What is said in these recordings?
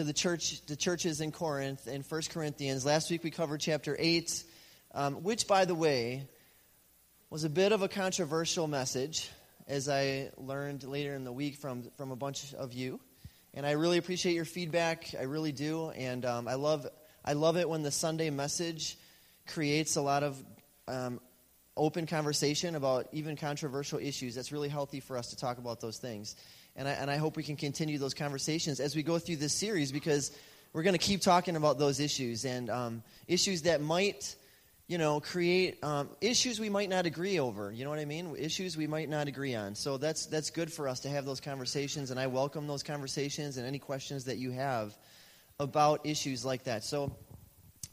to the church, the churches in Corinth in 1 Corinthians. Last week we covered chapter 8, um, which, by the way, was a bit of a controversial message, as I learned later in the week from, from a bunch of you. And I really appreciate your feedback. I really do. And um, I, love, I love it when the Sunday message creates a lot of um, open conversation about even controversial issues. That's really healthy for us to talk about those things. And I, and I hope we can continue those conversations as we go through this series because we're going to keep talking about those issues and um, issues that might, you know, create um, issues we might not agree over. You know what I mean? Issues we might not agree on. So that's that's good for us to have those conversations, and I welcome those conversations and any questions that you have about issues like that. So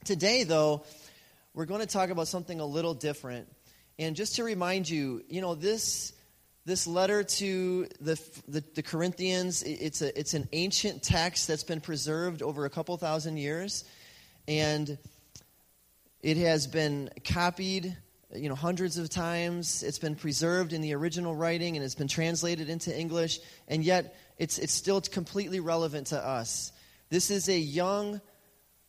today, though, we're going to talk about something a little different. And just to remind you, you know, this this letter to the, the, the, Corinthians, it's, a, it's an ancient text that's been preserved over a couple thousand years. And it has been copied, you know, hundreds of times. It's been preserved in the original writing and it's been translated into English. And yet, it's, it's still completely relevant to us. This is a young,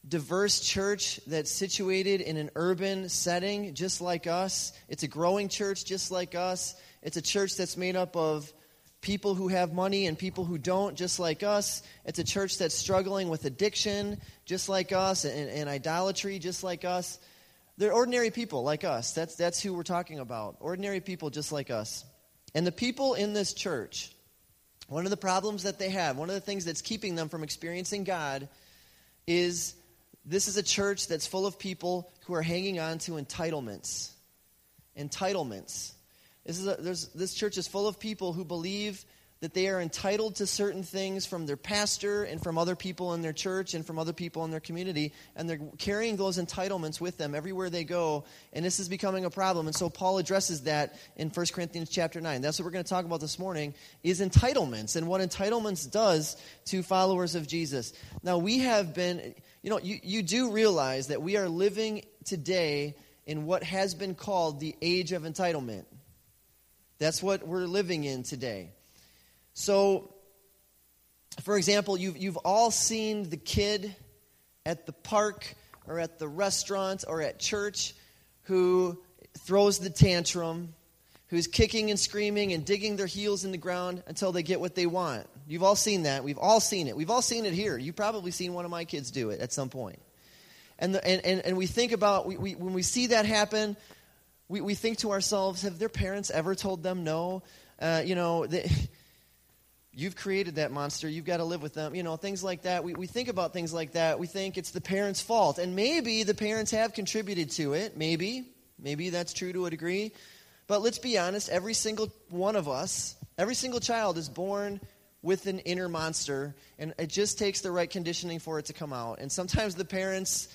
diverse church that's situated in an urban setting, just like us. It's a growing church, just like us. It's a church that's made up of people who have money and people who don't, just like us. It's a church that's struggling with addiction, just like us, and, and idolatry, just like us. They're ordinary people like us. That's, that's who we're talking about. Ordinary people just like us. And the people in this church, one of the problems that they have, one of the things that's keeping them from experiencing God, is this is a church that's full of people who are hanging on to entitlements. Entitlements. This, is a, this church is full of people who believe that they are entitled to certain things from their pastor and from other people in their church and from other people in their community, and they're carrying those entitlements with them everywhere they go, and this is becoming a problem. And so Paul addresses that in 1 Corinthians chapter 9. That's what we're going to talk about this morning, is entitlements and what entitlements does to followers of Jesus. Now, we have been, you know, you, you do realize that we are living today in what has been called the age of entitlement. That's what we're living in today. So, for example, you've, you've all seen the kid at the park or at the restaurant or at church who throws the tantrum, who's kicking and screaming and digging their heels in the ground until they get what they want. You've all seen that. We've all seen it. We've all seen it here. You've probably seen one of my kids do it at some point. And, the, and, and, and we think about, we, we, when we see that happen, we, we think to ourselves, have their parents ever told them no? Uh, you know, they, you've created that monster. You've got to live with them. You know, things like that. We, we think about things like that. We think it's the parents' fault. And maybe the parents have contributed to it. Maybe. Maybe that's true to a degree. But let's be honest every single one of us, every single child is born with an inner monster, and it just takes the right conditioning for it to come out. And sometimes the parents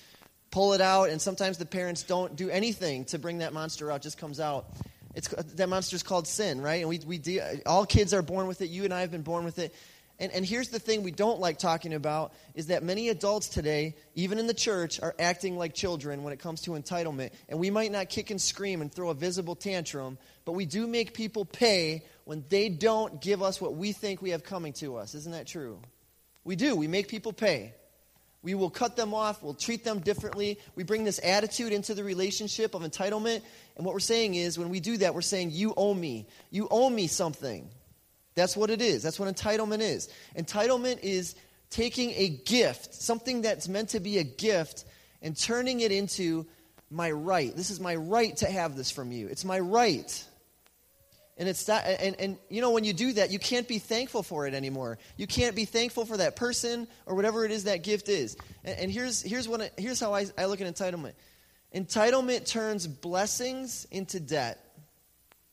pull it out, and sometimes the parents don't do anything to bring that monster out, just comes out. It's, that monster is called sin, right? And we, we de- all kids are born with it. You and I have been born with it. And, and here's the thing we don't like talking about is that many adults today, even in the church, are acting like children when it comes to entitlement. And we might not kick and scream and throw a visible tantrum, but we do make people pay when they don't give us what we think we have coming to us. Isn't that true? We do. We make people pay. We will cut them off. We'll treat them differently. We bring this attitude into the relationship of entitlement. And what we're saying is, when we do that, we're saying, You owe me. You owe me something. That's what it is. That's what entitlement is. Entitlement is taking a gift, something that's meant to be a gift, and turning it into my right. This is my right to have this from you. It's my right. And it's that, and, and you know, when you do that, you can't be thankful for it anymore. You can't be thankful for that person or whatever it is that gift is. And, and here's, here's, what, here's how I, I look at entitlement entitlement turns blessings into debt.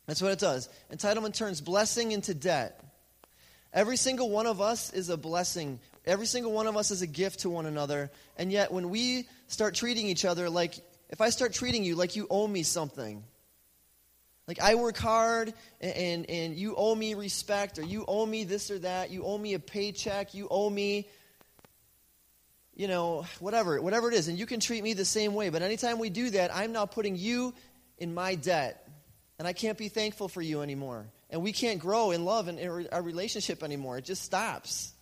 That's what it does. Entitlement turns blessing into debt. Every single one of us is a blessing. Every single one of us is a gift to one another. And yet, when we start treating each other like, if I start treating you like you owe me something, like I work hard and, and, and, you owe me respect or you owe me this or that, you owe me a paycheck, you owe me you know, whatever, whatever it is, and you can treat me the same way. But anytime we do that, I'm now putting you in my debt. And I can't be thankful for you anymore. And we can't grow in love and our relationship anymore. It just stops.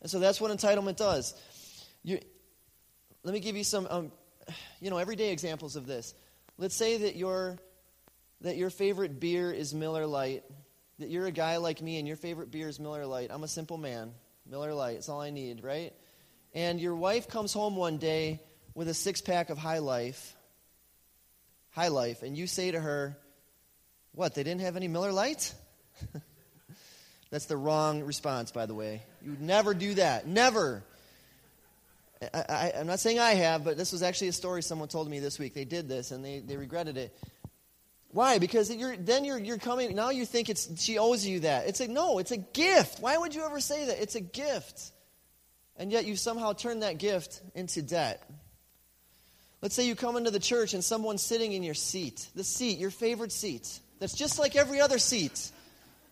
And so that's what entitlement does. You, let me give you some, um, you know, everyday examples of this. Let's say that your that your favorite beer is Miller Lite. That you're a guy like me and your favorite beer is Miller Lite. I'm a simple man. Miller Lite. It's all I need, right? And your wife comes home one day with a six pack of High Life. High Life, and you say to her, "What? They didn't have any Miller Lite?" That's the wrong response, by the way. You would never do that. Never. I, am not saying I have, but this was actually a story someone told me this week. They did this and they, they regretted it. Why? Because you're, then you're, you're coming, now you think it's, she owes you that. It's like, no, it's a gift. Why would you ever say that? It's a gift. And yet you somehow turn that gift into debt. Let's say you come into the church and someone's sitting in your seat, the seat, your favorite seat, that's just like every other seat.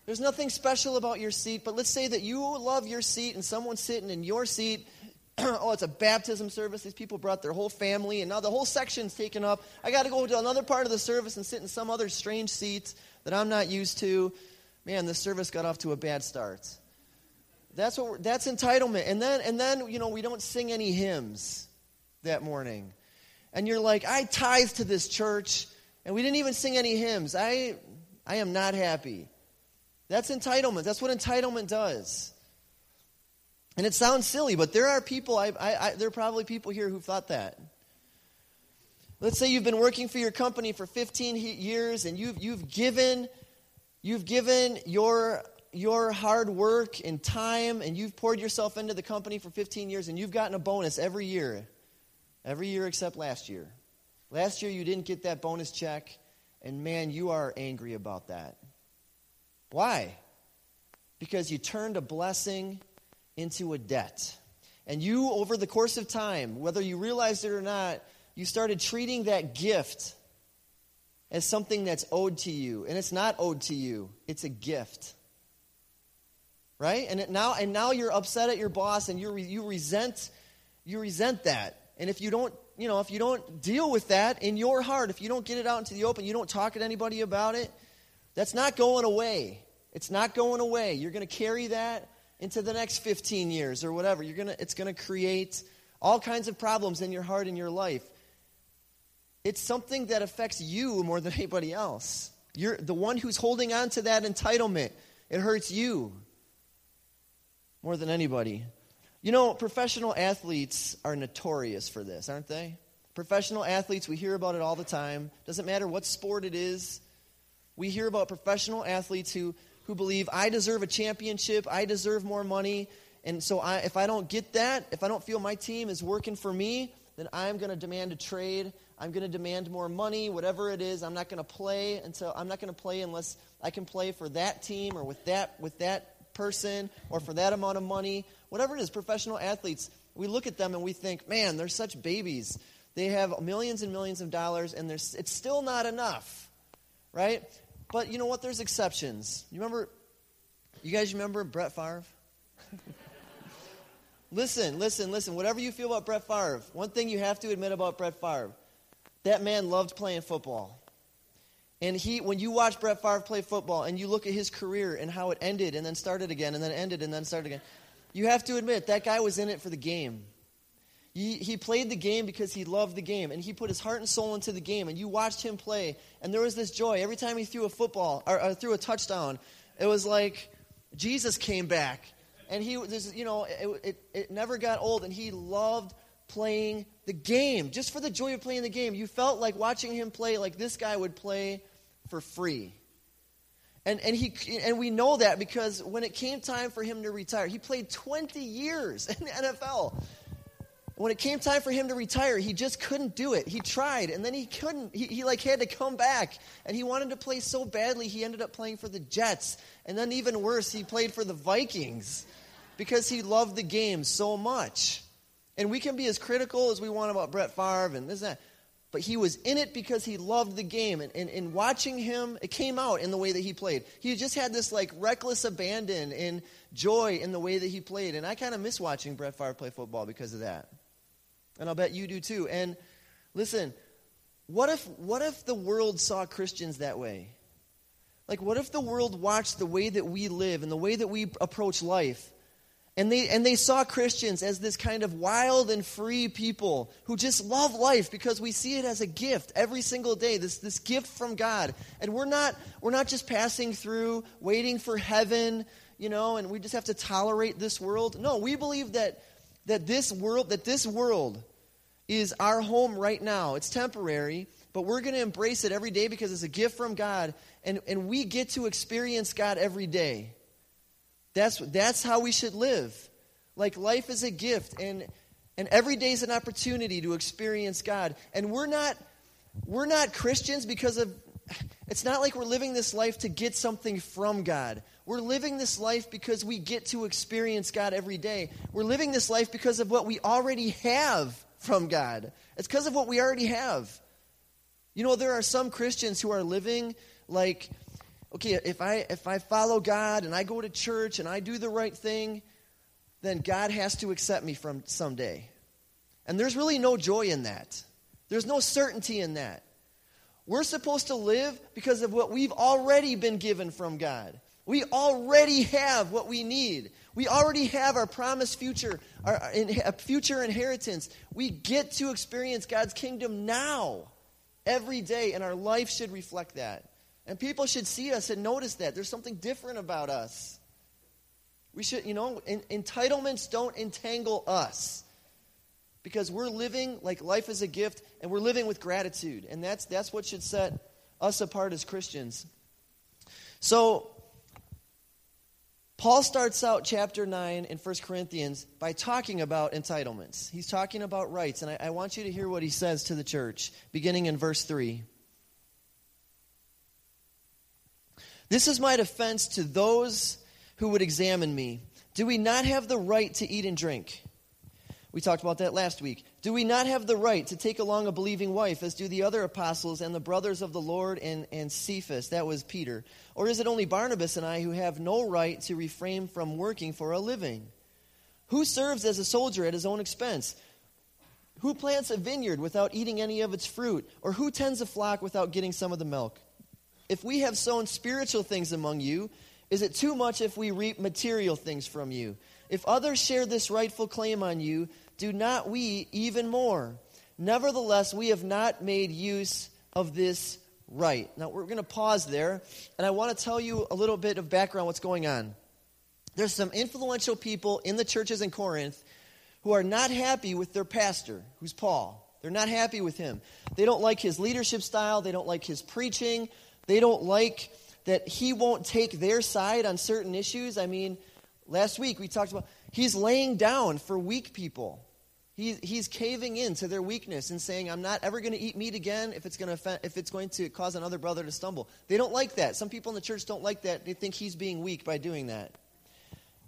There's nothing special about your seat, but let's say that you love your seat and someone's sitting in your seat. oh, it's a baptism service. These people brought their whole family, and now the whole section's taken up. I got to go to another part of the service and sit in some other strange seats that I'm not used to. Man, the service got off to a bad start. That's what that's entitlement. And then and then you know we don't sing any hymns that morning, and you're like, I tithe to this church, and we didn't even sing any hymns. I I am not happy. That's entitlement. That's what entitlement does. And it sounds silly, but there are people, I, I, I, there are probably people here who've thought that. Let's say you've been working for your company for 15 years and you've, you've given, you've given your, your hard work and time and you've poured yourself into the company for 15 years and you've gotten a bonus every year. Every year except last year. Last year you didn't get that bonus check, and man, you are angry about that. Why? Because you turned a blessing into a debt. And you, over the course of time, whether you realized it or not, you started treating that gift as something that's owed to you. And it's not owed to you, it's a gift. Right? And now, and now you're upset at your boss and you you, resent, you resent that. And if you don't, you know, if you don't deal with that in your heart, if you don't get it out into the open, you don't talk to anybody about it, that's not going away. It's not going away. You're going to carry that into the next 15 years or whatever. You're to it's going to create all kinds of problems in your heart and your life. It's something that affects you more than anybody else. You're the one who's holding on to that entitlement. It hurts you more than anybody. You know, professional athletes are notorious for this, aren't they? Professional athletes, we hear about it all the time. Doesn't matter what sport it is. We hear about professional athletes who, who believe, I deserve a championship, I deserve more money, and so I, if I don't get that, if I don't feel my team is working for me, then I'm going to demand a trade. I'm going to demand more money, whatever it is. I'm not going to play until I'm not going to play unless I can play for that team or with that with that person or for that amount of money. Whatever it is, professional athletes, we look at them and we think, man, they're such babies. They have millions and millions of dollars, and it's still not enough right? But you know what? There's exceptions. You remember, you guys remember Brett Favre? listen, listen, listen. Whatever you feel about Brett Favre, one thing you have to admit about Brett Favre that man loved playing football. And he, when you watch Brett Favre play football and you look at his career and how it ended and then started again and then ended and then started again, you have to admit that guy was in it for the game. He, he played the game because he loved the game, and he put his heart and soul into the game. And you watched him play, and there was this joy every time he threw a football or, or threw a touchdown. It was like Jesus came back, and he, this, you know, it, it, it never got old, and he loved playing the game just for the joy of playing the game. You felt like watching him play like this guy would play for free. And, and, he, and we know that because when it came time for him to retire, he played 20 years in the NFL when it came time for him to retire, he just couldn't do it. He tried, and then he couldn't. He, he, like had to come back, and he wanted to play so badly. He ended up playing for the Jets, and then even worse, he played for the Vikings because he loved the game so much. And we can be as critical as we want about Brett Favre and this and that, but he was in it because he loved the game. And, and, and watching him, it came out in the way that he played. He just had this like reckless abandon and joy in the way that he played. And I kind of miss watching Brett Favre play football because of that. And I'll bet you do too. And listen, what if, what if the world saw Christians that way? Like, what if the world watched the way that we live and the way that we approach life And they, and they saw Christians as this kind of wild and free people who just love life because we see it as a gift every single day, this, this gift from God. And we're not, we're not just passing through, waiting for heaven, you know, and we just have to tolerate this world. No, we believe that, that this world, that this world is our home right now. It's temporary, but we're going to embrace it every day because it's a gift from God, and, and we get to experience God every day. That's, that's how we should live. Like life is a gift, and, and every day is an opportunity to experience God. And we're not, we're not Christians because of, it's not like we're living this life to get something from God. We're living this life because we get to experience God every day. We're living this life because of what we already have from God. It's because of what we already have. You know, there are some Christians who are living like, okay, if I if I follow God and I go to church and I do the right thing, then God has to accept me from someday. And there's really no joy in that. There's no certainty in that. We're supposed to live because of what we've already been given from God. We already have what we need. We already have our promised future, our future inheritance. We get to experience God's kingdom now every day, and our life should reflect that. And people should see us and notice that. There's something different about us. We should, you know, entitlements don't entangle us because we're living like life is a gift and we're living with gratitude. And that's, that's what should set us apart as Christians. So, Paul starts out chapter 9 in 1 Corinthians by talking about entitlements. He's talking about rights, and I, I, want you to hear what he says to the church, beginning in verse 3. This is my defense to those who would examine me. Do we not have the right to eat and drink? We talked about that last week. Do we not have the right to take along a believing wife, as do the other apostles and the brothers of the Lord and, and Cephas? That was Peter. Or is it only Barnabas and I who have no right to refrain from working for a living? Who serves as a soldier at his own expense? Who plants a vineyard without eating any of its fruit? Or who tends a flock without getting some of the milk? If we have sown spiritual things among you, is it too much if we reap material things from you? If others share this rightful claim on you, do not we even more? Nevertheless, we have not made use of this right. Now, we're going to pause there, and I want to tell you a little bit of background what's going on. There's some influential people in the churches in Corinth who are not happy with their pastor, who's Paul. They're not happy with him. They don't like his leadership style, they don't like his preaching, they don't like that he won't take their side on certain issues. I mean, last week we talked about he's laying down for weak people. He, he's caving in to their weakness and saying, I'm not ever going to eat meat again if it's, going to offend, if it's going to cause another brother to stumble. They don't like that. Some people in the church don't like that. They think he's being weak by doing that.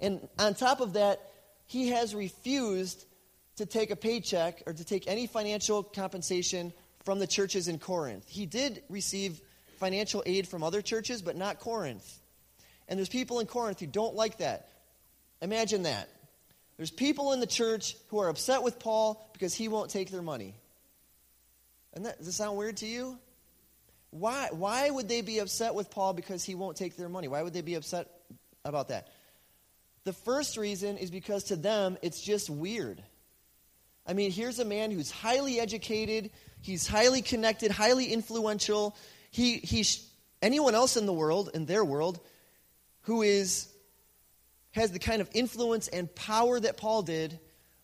And on top of that, he has refused to take a paycheck or to take any financial compensation from the churches in Corinth. He did receive financial aid from other churches, but not Corinth. And there's people in Corinth who don't like that. Imagine that. There's people in the church who are upset with Paul because he won't take their money. And that, does that sound weird to you? Why, why would they be upset with Paul because he won't take their money? Why would they be upset about that? The first reason is because to them it's just weird. I mean, here's a man who's highly educated, he's highly connected, highly influential. He, he, anyone else in the world, in their world, who is has the kind of influence and power that Paul did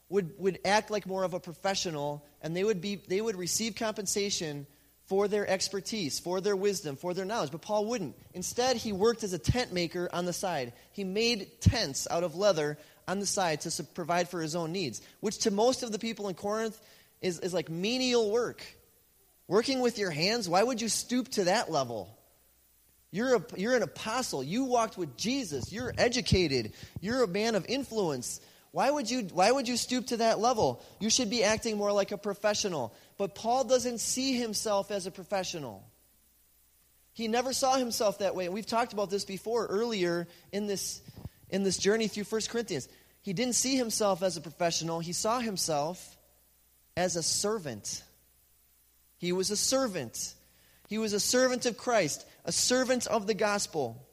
would, would act like more of a professional and they would, be, they would receive compensation for their expertise, for their wisdom, for their knowledge. But Paul wouldn't. Instead, he worked as a tent maker on the side. He made tents out of leather on the side to provide for his own needs, which to most of the people in Corinth is, is like menial work. Working with your hands, why would you stoop to that level? You're, a, you're an apostle. You walked with Jesus. You're educated. You're a man of influence. Why would, you, why would you stoop to that level? You should be acting more like a professional. But Paul doesn't see himself as a professional. He never saw himself that way. And we've talked about this before earlier in this, in this journey through 1 Corinthians. He didn't see himself as a professional, he saw himself as a servant. He was a servant. He was a servant of Christ, a servant of the gospel.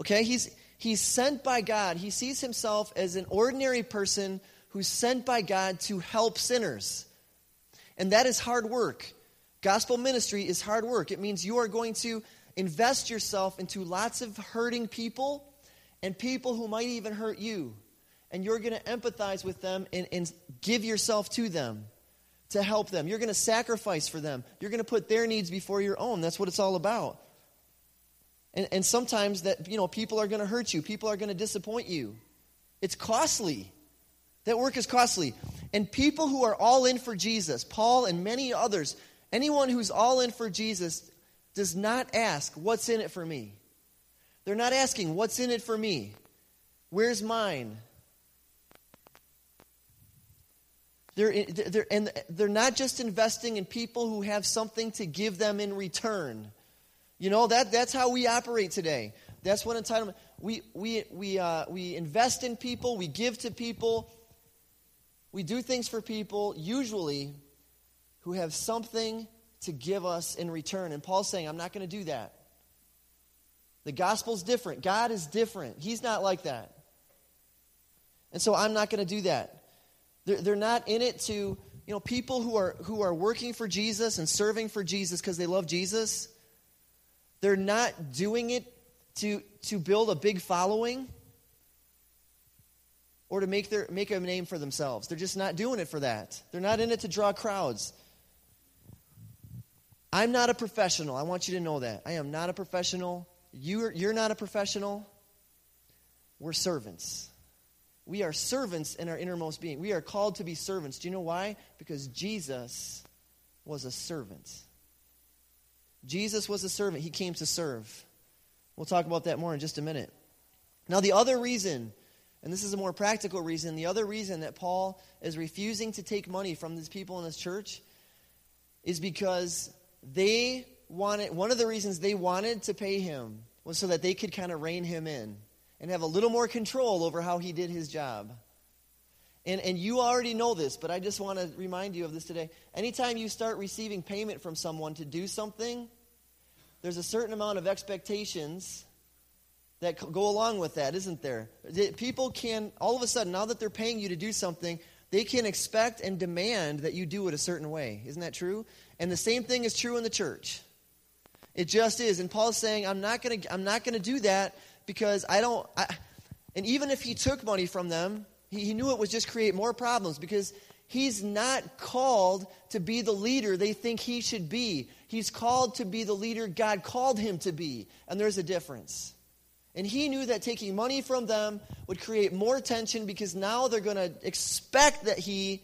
Okay, he's He's sent by God. He sees himself as an ordinary person who's sent by God to help sinners. And that is hard work. Gospel ministry is hard work. It means you are going to invest yourself into lots of hurting people and people who might even hurt you. And you're going to empathize with them and, and give yourself to them to help them. You're going to sacrifice for them. You're going to put their needs before your own. That's what it's all about. And, and sometimes that, you know, people are going to hurt you. People are going to disappoint you. It's costly. That work is costly. And people who are all in for Jesus, Paul and many others, anyone who's all in for Jesus does not ask, What's in it for me? They're not asking, What's in it for me? Where's mine? They're, they're, and they're not just investing in people who have something to give them in return. You know, that, that's how we operate today. That's what entitlement. We, we, we, uh, we invest in people, we give to people, we do things for people, usually who have something to give us in return. And Paul's saying, I'm not going to do that. The gospel's different. God is different. He's not like that. And so I'm not going to do that. They're, they're not in it to, you know, people who are, who are working for Jesus and serving for Jesus because they love Jesus they're not doing it to, to build a big following or to make, their, make a name for themselves. They're just not doing it for that. They're not in it to draw crowds. I'm not a professional. I want you to know that. I am not a professional. You're, you're not a professional. We're servants. We are servants in our innermost being. We are called to be servants. Do you know why? Because Jesus was a servant. Jesus was a servant, he came to serve. We'll talk about that more in just a minute. Now, the other reason, and this is a more practical reason, the other reason that Paul is refusing to take money from these people in this church is because they wanted, one of the reasons they wanted to pay him was so that they could kind of rein him in and have a little more control over how he did his job. And, and you already know this, but I just want to remind you of this today. Anytime you start receiving payment from someone to do something, there's a certain amount of expectations that go along with that, isn't there? People can, all of a sudden, now that they're paying you to do something, they can expect and demand that you do it a certain way. Isn't that true? And the same thing is true in the church. It just is. And Paul's saying, I'm not going to I'm not going to do that because I don't I, and even if he took money from them, he, he knew it would just create more problems because he's not called to be the leader they think he should be. He's called to be the leader God called him to be. And there's a difference. And he knew that taking money from them would create more tension because now they're going to expect that he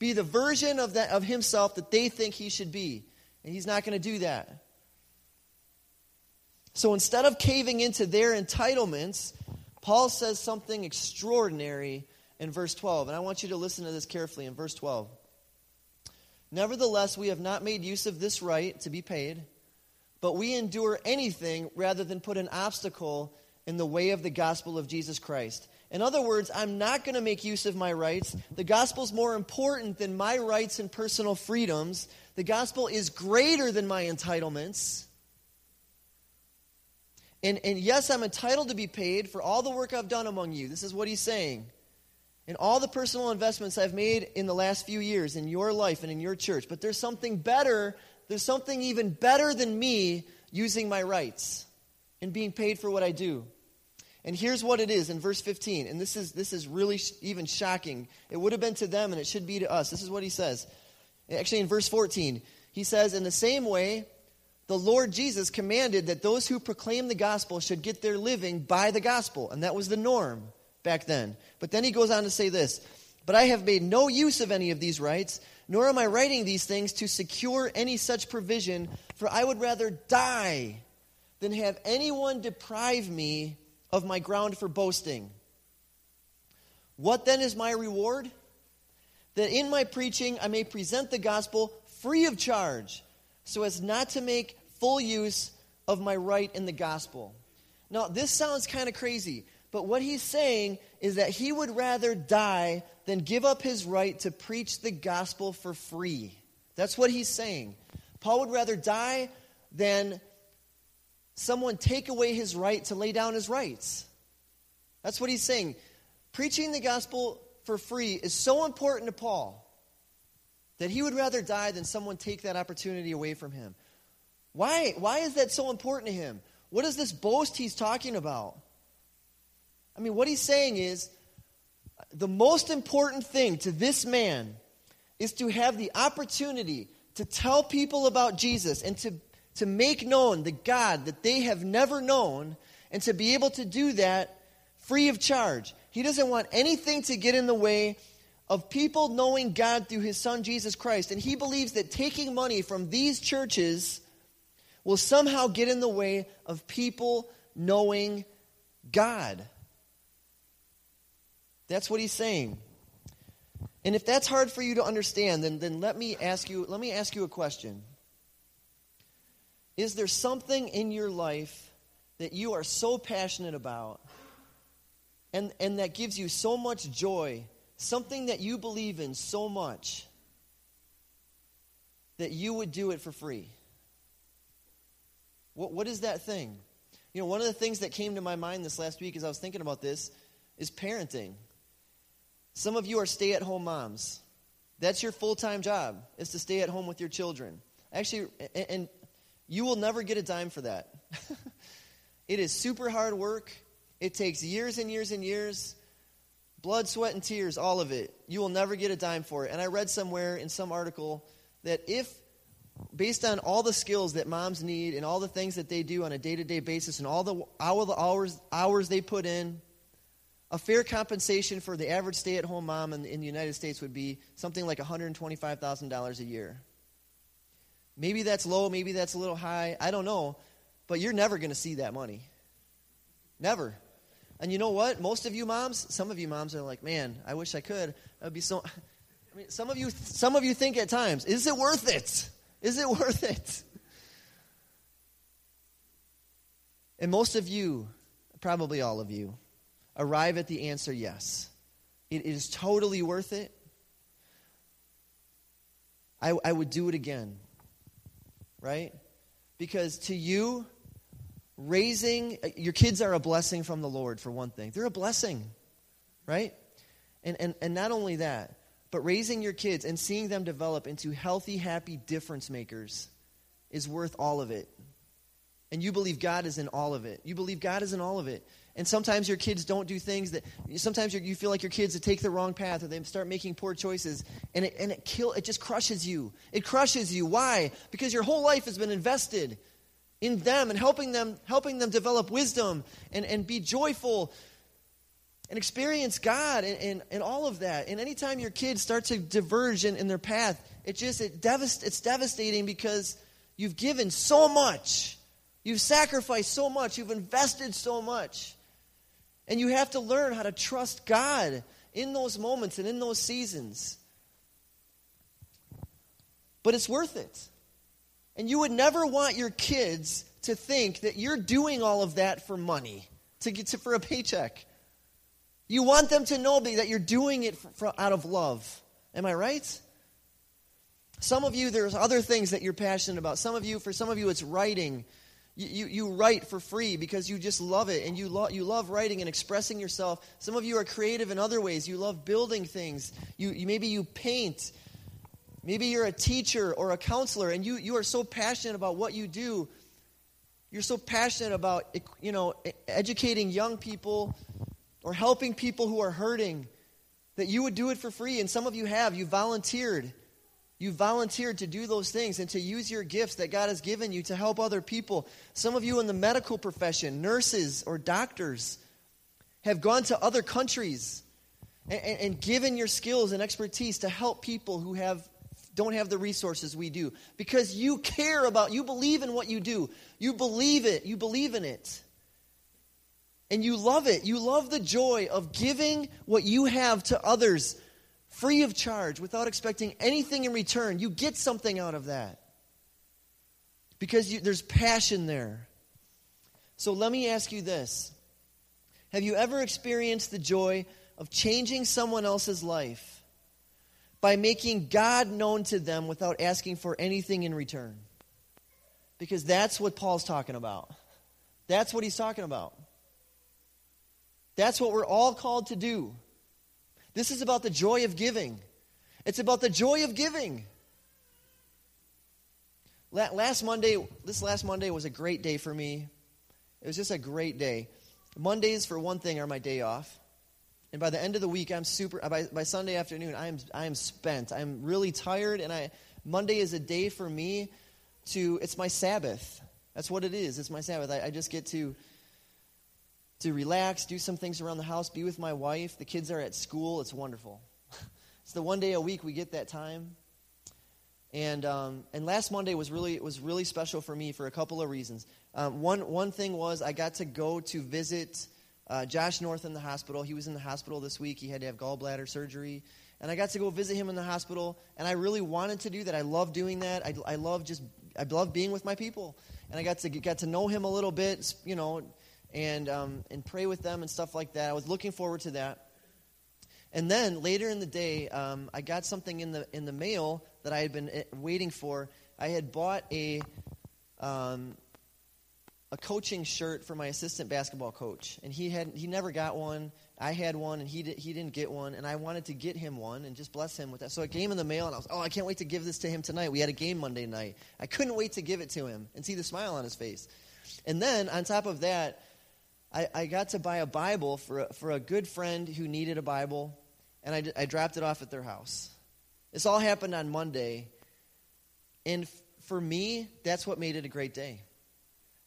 be the version of, that, of himself that they think he should be. And he's not going to do that. So instead of caving into their entitlements, Paul says something extraordinary in verse 12. And I want you to listen to this carefully in verse 12. Nevertheless, we have not made use of this right to be paid, but we endure anything rather than put an obstacle in the way of the gospel of Jesus Christ. In other words, I'm not going to make use of my rights. The gospel is more important than my rights and personal freedoms. The gospel is greater than my entitlements. And, and yes, I'm entitled to be paid for all the work I've done among you. This is what he's saying and all the personal investments I've made in the last few years in your life and in your church. But there's something better, there's something even better than me using my rights and being paid for what I do. And here's what it is in verse 15. And this is, this is really sh- even shocking. It would have been to them and it should be to us. This is what he says. Actually, in verse 14, he says, In the same way, the Lord Jesus commanded that those who proclaim the gospel should get their living by the gospel. And that was the norm back then. But then he goes on to say this But I have made no use of any of these rights, nor am I writing these things to secure any such provision, for I would rather die than have anyone deprive me of my ground for boasting. What then is my reward? That in my preaching I may present the gospel free of charge, so as not to make full use of my right in the gospel. Now, this sounds kind of crazy. But what he's saying is that he would rather die than give up his right to preach the gospel for free. That's what he's saying. Paul would rather die than someone take away his right to lay down his rights. That's what he's saying. Preaching the gospel for free is so important to Paul that he would rather die than someone take that opportunity away from him. Why, why is that so important to him? What is this boast he's talking about? I mean, what he's saying is the most important thing to this man is to have the opportunity to tell people about Jesus and to, to make known the God that they have never known and to be able to do that free of charge. He doesn't want anything to get in the way of people knowing God through his son Jesus Christ. And he believes that taking money from these churches will somehow get in the way of people knowing God. That's what he's saying. And if that's hard for you to understand, then, then let me ask you let me ask you a question. Is there something in your life that you are so passionate about and, and that gives you so much joy, something that you believe in so much that you would do it for free? What, what is that thing? You know, one of the things that came to my mind this last week as I was thinking about this is parenting. Some of you are stay at home moms. That's your full time job, is to stay at home with your children. Actually, and you will never get a dime for that. it is super hard work. It takes years and years and years, blood, sweat, and tears, all of it. You will never get a dime for it. And I read somewhere in some article that if, based on all the skills that moms need and all the things that they do on a day to day basis and all the, all the hours, hours they put in, a fair compensation for the average stay at home mom in, in, the United States would be something like $125,000 a year. Maybe that's low, maybe that's a little high. I don't know. But you're never going to see that money. Never. And you know what? Most of you moms, some of you moms are like, man, I wish I could. That would be so. I mean, some of you, some of you think at times, is it worth it? Is it worth it? And most of you, probably all of you, arrive at the answer yes. It is totally worth it. I, I would do it again. Right? Because to you, raising uh, your kids are a blessing from the Lord, for one thing. They're a blessing. Right? And, and, and not only that, but raising your kids and seeing them develop into healthy, happy difference makers is worth all of it. And you believe God is in all of it. You believe God is in all of it. And sometimes your kids don't do things that, sometimes you feel like your kids take the wrong path or they start making poor choices. And it, and it, kill, it just crushes you. It crushes you. Why? Because your whole life has been invested in them and helping them, helping them develop wisdom and, and be joyful and experience God and, and, and all of that. And anytime your kids start to diverge in, in their path, it just, it devast, it's devastating because you've given so much. You've sacrificed so much. You've invested so much. And you have to learn how to trust God in those moments and in those seasons. But it's worth it. And you would never want your kids to think that you're doing all of that for money, to get to, for a paycheck. You want them to know that you're doing it for, for, out of love. Am I right? Some of you, there's other things that you're passionate about. Some of you, for some of you, it's writing you, you, you, write for free because you just love it and you, lo- you love writing and expressing yourself. Some of you are creative in other ways. You love building things. You, you, maybe you paint. Maybe you're a teacher or a counselor and you, you are so passionate about what you do. You're so passionate about you know, educating young people or helping people who are hurting that you would do it for free. And some of you have. You volunteered you volunteered to do those things and to use your gifts that God has given you to help other people. Some of you in the medical profession, nurses or doctors, have gone to other countries and, and, and given your skills and expertise to help people who have don't have the resources we do. Because you care about you believe in what you do. You believe it. You believe in it. And you love it. You love the joy of giving what you have to others free of charge, without expecting anything in return. You get something out of that. Because you, there's passion there. So let me ask you this. Have you ever experienced the joy of changing someone else's life by making God known to them without asking for anything in return? Because that's what Paul's talking about. That's what he's talking about. That's what we're all called to do. This is about the joy of giving. It's about the joy of giving. Last Monday, this last Monday was a great day for me. It was just a great day. Mondays, for one thing, are my day off. And by the end of the week, I'm super, by, by Sunday afternoon, I am, I am spent. I'm really tired, and I, Monday is a day for me to, it's my Sabbath. That's what it is. It's my Sabbath. I, I just get to, to relax, do some things around the house, be with my wife. The kids are at school. It's wonderful. it's the one day a week we get that time. And, um, and last Monday was really, was really special for me for a couple of reasons. Um, one, one thing was I got to go to visit uh, Josh North in the hospital. He was in the hospital this week. He had to have gallbladder surgery. And I got to go visit him in the hospital. And I really wanted to do that. I love doing that. I, I love just, I love being with my people. And I got to, got to know him a little bit, you know, and, um, and pray with them and stuff like that. I was looking forward to that. And then later in the day, um, I got something in the, in the mail that I had been eh, waiting for. I had bought a, um, a coaching shirt for my assistant basketball coach, and he had he never got one. I had one, and he did, he didn't get one, and I wanted to get him one and just bless him with that. So it came in the mail, and I was oh I can't wait to give this to him tonight. We had a game Monday night. I couldn't wait to give it to him and see the smile on his face. And then on top of that, I, I got to buy a Bible for a, for a good friend who needed a Bible, and I, I dropped it off at their house. This all happened on Monday. And for me, that's what made it a great day.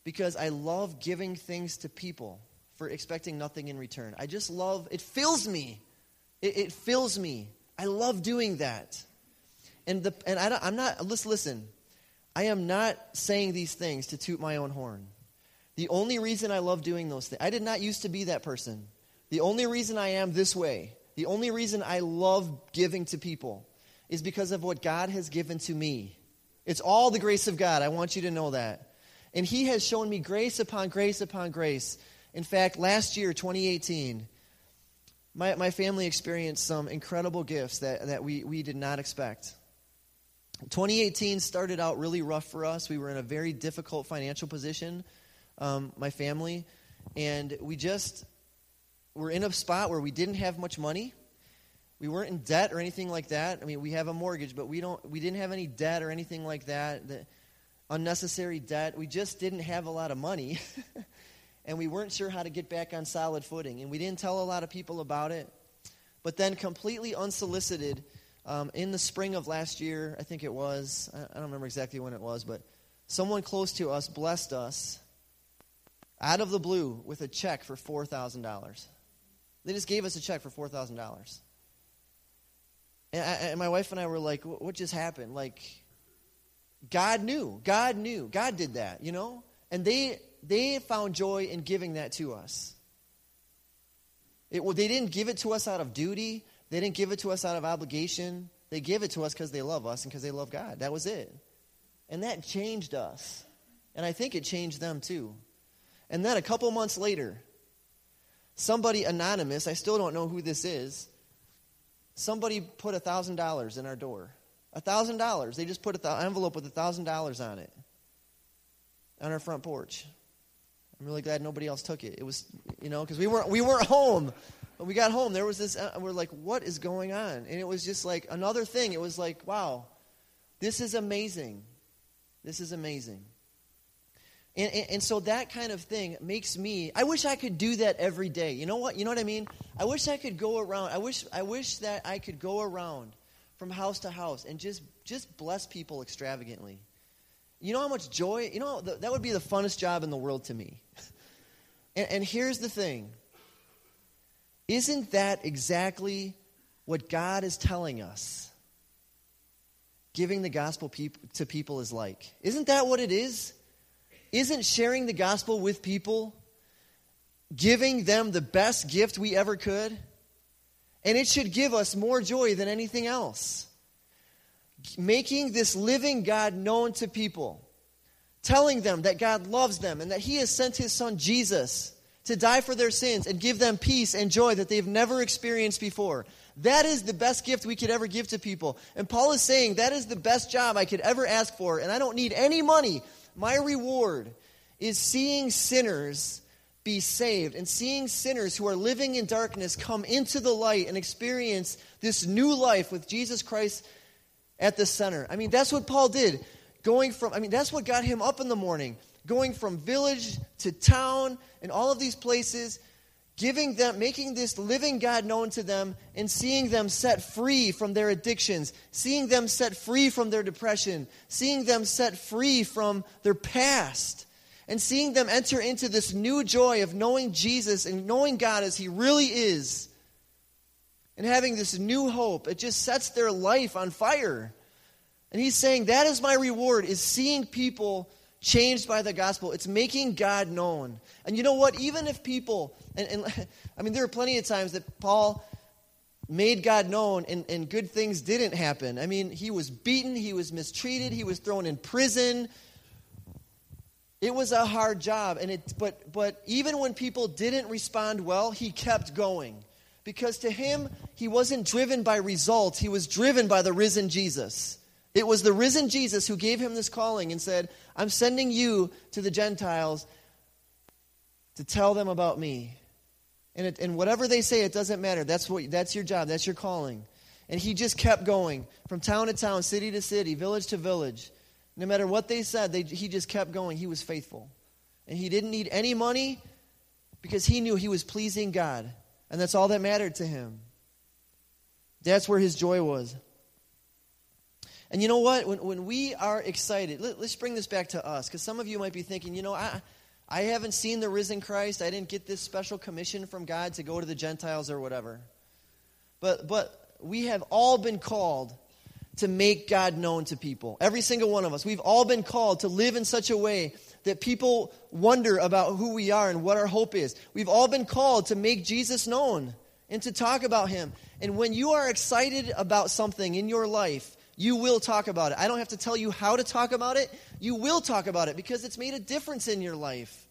Because I love giving things to people for expecting nothing in return. I just love, it fills me. It, it fills me. I love doing that. And, the, and I am not, let's listen. I am not saying these things to toot my own horn. The only reason I love doing those things, I did not used to be that person. The only reason I am this way, the only reason I love giving to people is because of what God has given to me. It's all the grace of God. I want you to know that. And He has shown me grace upon grace upon grace. In fact, last year, 2018, my, my family experienced some incredible gifts that, that we, we did not expect. 2018 started out really rough for us. We were in a very difficult financial position, um, my family, and we just were in a spot where we didn't have much money. We weren't in debt or anything like that. I mean, we have a mortgage, but we don't. We didn't have any debt or anything like that. The unnecessary debt. We just didn't have a lot of money, and we weren't sure how to get back on solid footing. And we didn't tell a lot of people about it. But then, completely unsolicited, um, in the spring of last year, I think it was. I don't remember exactly when it was, but someone close to us blessed us out of the blue with a check for four thousand dollars. They just gave us a check for four thousand dollars. And, I, and my wife and I were like, what just happened? Like, God knew. God knew. God did that, you know? And they, they found joy in giving that to us. It, well, they didn't give it to us out of duty, they didn't give it to us out of obligation. They give it to us because they love us and because they love God. That was it. And that changed us. And I think it changed them too. And then a couple months later, somebody anonymous, I still don't know who this is, somebody put a $1,000 in our door. A $1,000. They just put an envelope with a $1,000 on it on our front porch. I'm really glad nobody else took it. It was, you know, because we weren't, we weren't home. When we got home, there was this, uh, we're like, what is going on? And it was just like another thing. It was like, wow, this is amazing. This is amazing. And, and, and, so that kind of thing makes me, I wish I could do that every day. You know what? You know what I mean? I wish I could go around. I wish, I wish that I could go around from house to house and just, just bless people extravagantly. You know how much joy? You know, that would be the funnest job in the world to me. and, and here's the thing Isn't that exactly what God is telling us? Giving the gospel peop- to people is like. Isn't that what it is? Isn't sharing the gospel with people giving them the best gift we ever could? And it should give us more joy than anything else. Making this living God known to people, telling them that God loves them and that He has sent His Son Jesus to die for their sins and give them peace and joy that they've never experienced before. That is the best gift we could ever give to people. And Paul is saying that is the best job I could ever ask for, and I don't need any money my reward is seeing sinners be saved and seeing sinners who are living in darkness come into the light and experience this new life with Jesus Christ at the center. I mean, that's what Paul did. Going from, I mean, that's what got him up in the morning, going from village to town and all of these places, giving them, making this living God known to them, and seeing them set free from their addictions, seeing them set free from their depression, seeing them set free from their past and seeing them enter into this new joy of knowing Jesus and knowing God as He really is, and having this new hope, it just sets their life on fire. And He's saying, That is my reward, is seeing people changed by the gospel. It's making God known. And you know what? Even if people, and, and I mean, there are plenty of times that Paul made God known and, and good things didn't happen. I mean, he was beaten, he was mistreated, he was thrown in prison. It was a hard job, and it, but, but even when people didn't respond well, he kept going. Because to him, he wasn't driven by results, he was driven by the risen Jesus. It was the risen Jesus who gave him this calling and said, I'm sending you to the Gentiles to tell them about me. And, it, and whatever they say, it doesn't matter. That's, what, that's your job, that's your calling. And he just kept going from town to town, city to city, village to village. No matter what they said, they, he just kept going. He was faithful. And he didn't need any money because he knew he was pleasing God. And that's all that mattered to him. That's where his joy was. And you know what? When, when we are excited, let, us bring this back to us because some of you might be thinking, you know, I, I haven't seen the risen Christ. I didn't get this special commission from God to go to the Gentiles or whatever. But, but we have all been called to make God known to people. Every single one of us. We've all been called to live in such a way that people wonder about who we are and what our hope is. We've all been called to make Jesus known and to talk about him. And when you are excited about something in your life, you will talk about it. I don't have to tell you how to talk about it. You will talk about it because it's made a difference in your life.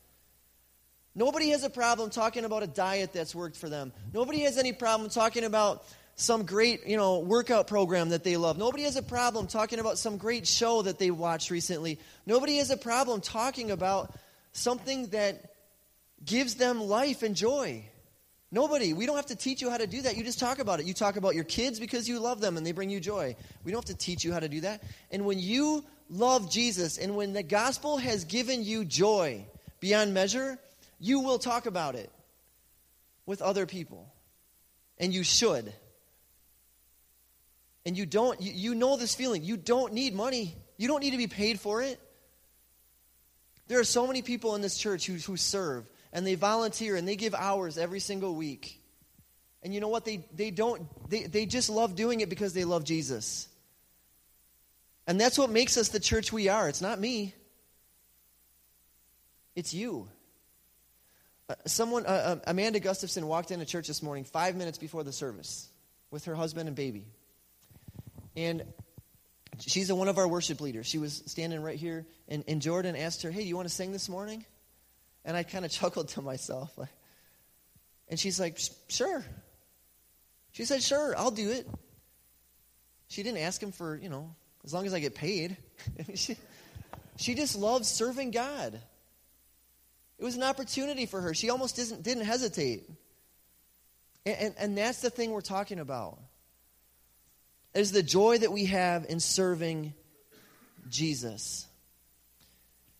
Nobody has a problem talking about a diet that's worked for them. Nobody has any problem talking about some great, you know, workout program that they love. Nobody has a problem talking about some great show that they watched recently. Nobody has a problem talking about something that gives them life and joy. Nobody. We don't have to teach you how to do that. You just talk about it. You talk about your kids because you love them and they bring you joy. We don't have to teach you how to do that. And when you love Jesus and when the gospel has given you joy beyond measure, you will talk about it with other people. And you should. And you don't, you, you know this feeling. You don't need money, you don't need to be paid for it. There are so many people in this church who, who serve and they volunteer and they give hours every single week. And you know what? They, they don't, they, they just love doing it because they love Jesus. And that's what makes us the church we are. It's not me, it's you. Uh, someone, uh, uh Amanda Gustafson walked into church this morning five minutes before the service with her husband and baby. And she's one of our worship leaders. She was standing right here, and, and Jordan asked her, Hey, do you want to sing this morning? And I kind of chuckled to myself. And she's like, Sure. She said, Sure, I'll do it. She didn't ask him for, you know, as long as I get paid. she, she just loves serving God. It was an opportunity for her. She almost didn't, didn't hesitate. And, and, and that's the thing we're talking about is the joy that we have in serving Jesus.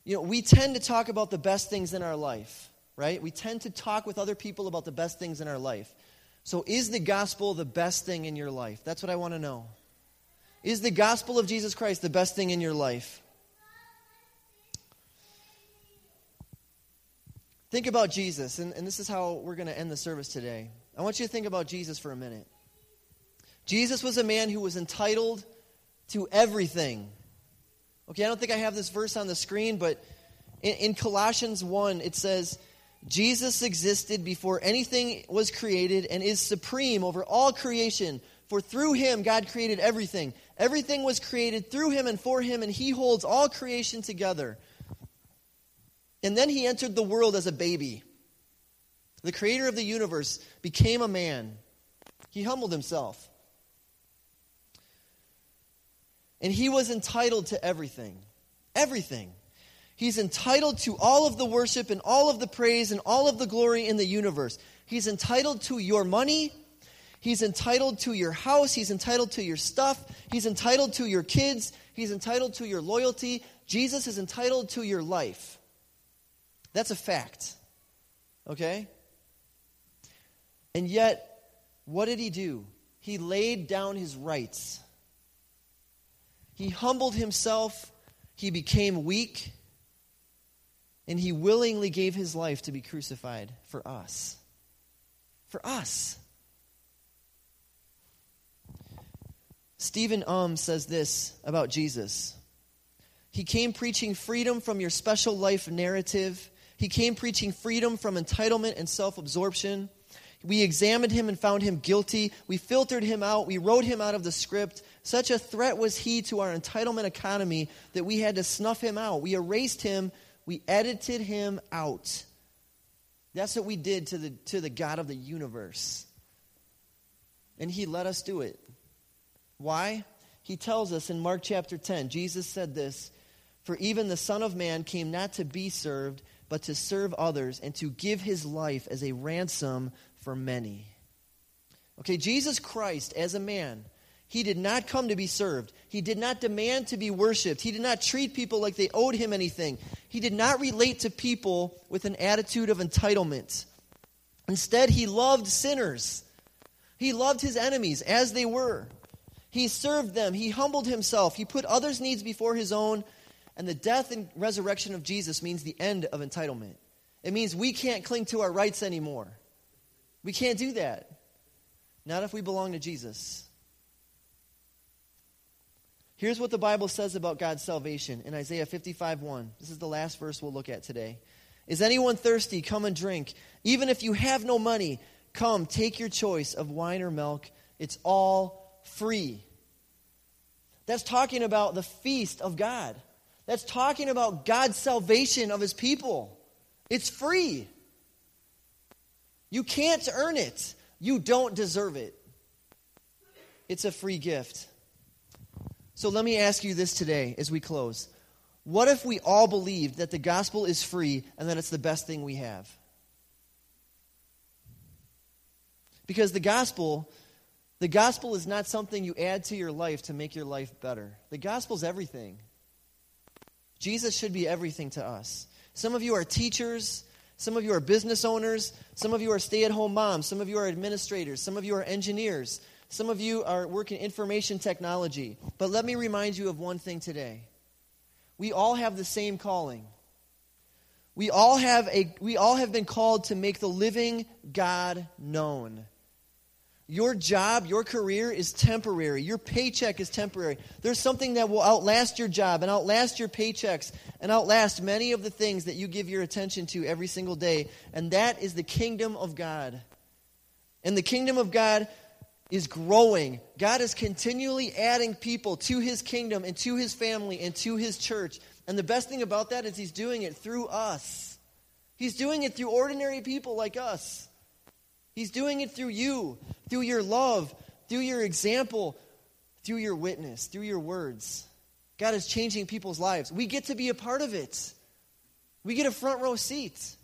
You know, we tend to talk about the best things in our life, right? We tend to talk with other people about the best things in our life. So, is the gospel the best thing in your life? That's what I want to know. Is the gospel of Jesus Christ the best thing in your life? Think about Jesus, and, and this is how we're going to end the service today. I want you to think about Jesus for a minute. Jesus was a man who was entitled to everything. Okay, I don't think I have this verse on the screen, but in, in, Colossians 1, it says, Jesus existed before anything was created and is supreme over all creation. For through him, God created everything. Everything was created through him and for him, and he holds all creation together. And then he entered the world as a baby. The creator of the universe became a man. He humbled himself. And he was entitled to everything. Everything. He's entitled to all of the worship and all of the praise and all of the glory in the universe. He's entitled to your money. He's entitled to your house. He's entitled to your stuff. He's entitled to your kids. He's entitled to your loyalty. Jesus is entitled to your life. That's a fact. Okay? And yet, what did he do? He laid down his rights. He humbled himself. He became weak. And he willingly gave his life to be crucified for us. For us. Stephen Um says this about Jesus. He came preaching freedom from your special life narrative. He came preaching freedom from entitlement and self absorption. We examined him and found him guilty. We filtered him out. We wrote him out of the script. Such a threat was he to our entitlement economy that we had to snuff him out. We erased him we edited him out. That's what we did to the, to the God of the universe. And he let us do it. Why? He tells us in Mark chapter 10, Jesus said this For even the Son of Man came not to be served, but to serve others, and to give his life as a ransom for many. Okay, Jesus Christ, as a man, he did not come to be served. He did not demand to be worshiped. He did not treat people like they owed him anything. He did not relate to people with an attitude of entitlement. Instead, he loved sinners. He loved his enemies as they were. He served them. He humbled himself. He put others' needs before his own. And the death and resurrection of Jesus means the end of entitlement. It means we can't cling to our rights anymore. We can't do that. Not if we belong to Jesus. Here's what the Bible says about God's salvation in Isaiah 55 1. This is the last verse we'll look at today. Is anyone thirsty? Come and drink. Even if you have no money, come, take your choice of wine or milk. It's all free. That's talking about the feast of God. That's talking about God's salvation of his people. It's free. You can't earn it, you don't deserve it. It's a free gift. So let me ask you this today as we close. What if we all believed that the gospel is free and that it's the best thing we have? Because the gospel, the gospel is not something you add to your life to make your life better. The gospel is everything. Jesus should be everything to us. Some of you are teachers, some of you are business owners, some of you are stay at home moms, some of you are administrators, some of you are engineers, some of you are working information technology. But let me remind you of one thing today. We all have the same calling. We all have a we all have been called to make the living God known. Your job, your career is temporary. Your paycheck is temporary. There's something that will outlast your job and outlast your paychecks and outlast many of the things that you give your attention to every single day, and that is the kingdom of God. And the kingdom of God is growing. God is continually adding people to his kingdom and to his family and to his church. And the best thing about that is he's doing it through us. He's doing it through ordinary people like us. He's doing it through you, through your love, through your example, through your witness, through your words. God is changing people's lives. We get to be a part of it. We get a front row seat.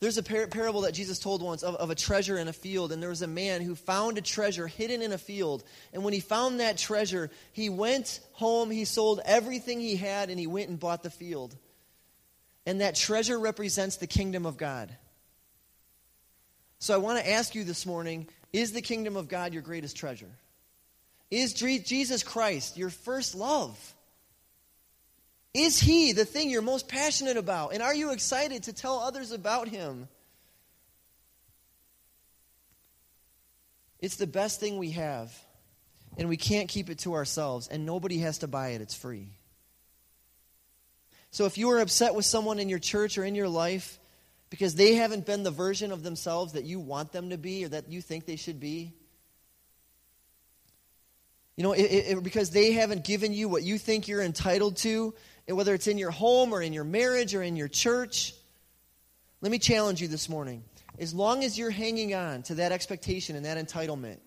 There's a par- parable that Jesus told once of, of a treasure in a field, and there was a man who found a treasure hidden in a field. And when he found that treasure, he went home, he sold everything he had, and he went and bought the field. And that treasure represents the kingdom of God. So I want to ask you this morning is the kingdom of God your greatest treasure? Is Jesus Christ your first love? Is he the thing you're most passionate about? And are you excited to tell others about him? It's the best thing we have, and we can't keep it to ourselves, and nobody has to buy it. It's free. So if you are upset with someone in your church or in your life because they haven't been the version of themselves that you want them to be or that you think they should be, you know, it, it, because they haven't given you what you think you're entitled to, whether it's in your home or in your marriage or in your church. Let me challenge you this morning. As long as you're hanging on to that expectation and that entitlement,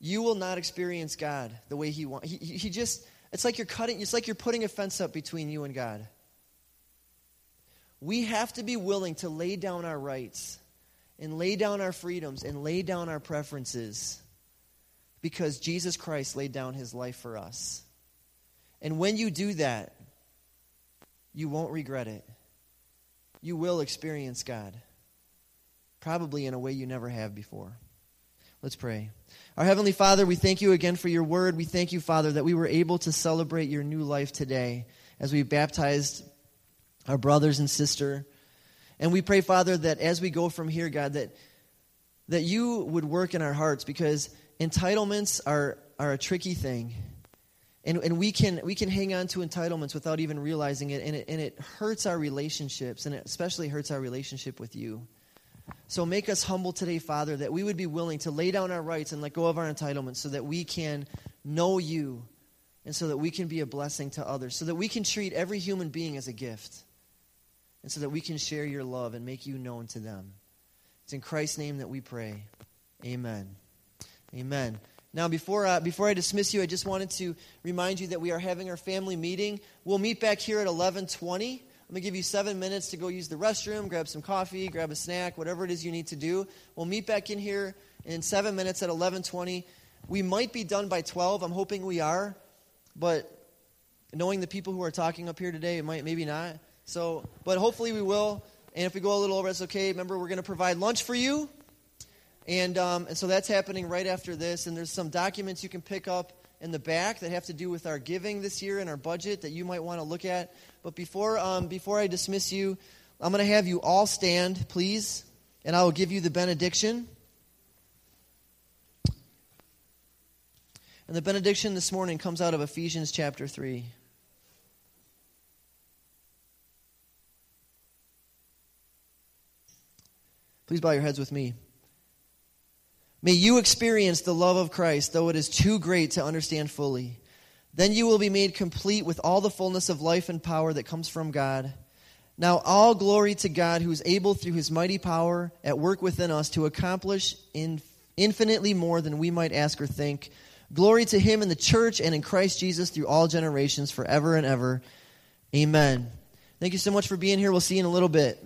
you will not experience God the way He wants. He, he just, it's like you're cutting, it's like you're putting a fence up between you and God. We have to be willing to lay down our rights and lay down our freedoms and lay down our preferences because Jesus Christ laid down his life for us. And when you do that, you won't regret it. You will experience God, probably in a way you never have before. Let's pray. Our Heavenly Father, we thank you again for your word. We thank you, Father, that we were able to celebrate your new life today as we baptized our brothers and sister. And we pray, Father, that as we go from here, God, that, that you would work in our hearts because entitlements are, are a tricky thing. And, and we, can, we can hang on to entitlements without even realizing it and, it, and it hurts our relationships, and it especially hurts our relationship with you. So make us humble today, Father, that we would be willing to lay down our rights and let go of our entitlements so that we can know you and so that we can be a blessing to others, so that we can treat every human being as a gift and so that we can share your love and make you known to them. It's in Christ's name that we pray. Amen. Amen. Now, before, uh, before I dismiss you, I just wanted to remind you that we are having our family meeting. We'll meet back here at 1120. I'm going to give you seven minutes to go use the restroom, grab some coffee, grab a snack, whatever it is you need to do. We'll meet back in here in seven minutes at 1120. We might be done by 12. I'm hoping we are. But knowing the people who are talking up here today, it might maybe not. So, but hopefully we will. And if we go a little over, that's okay. Remember, we're going to provide lunch for you. And, um, and so that's happening right after this. And there's some documents you can pick up in the back that have to do with our giving this year and our budget that you might want to look at. But before, um, before I dismiss you, I'm going to have you all stand, please, and I will give you the benediction. And the benediction this morning comes out of Ephesians chapter 3. Please bow your heads with me. May you experience the love of Christ, though it is too great to understand fully. Then you will be made complete with all the fullness of life and power that comes from God. Now, all glory to God who is able through his mighty power at work within us to accomplish in infinitely more than we might ask or think. Glory to him in the church and in Christ Jesus through all generations, forever and ever. Amen. Thank you so much for being here. We'll see you in a little bit.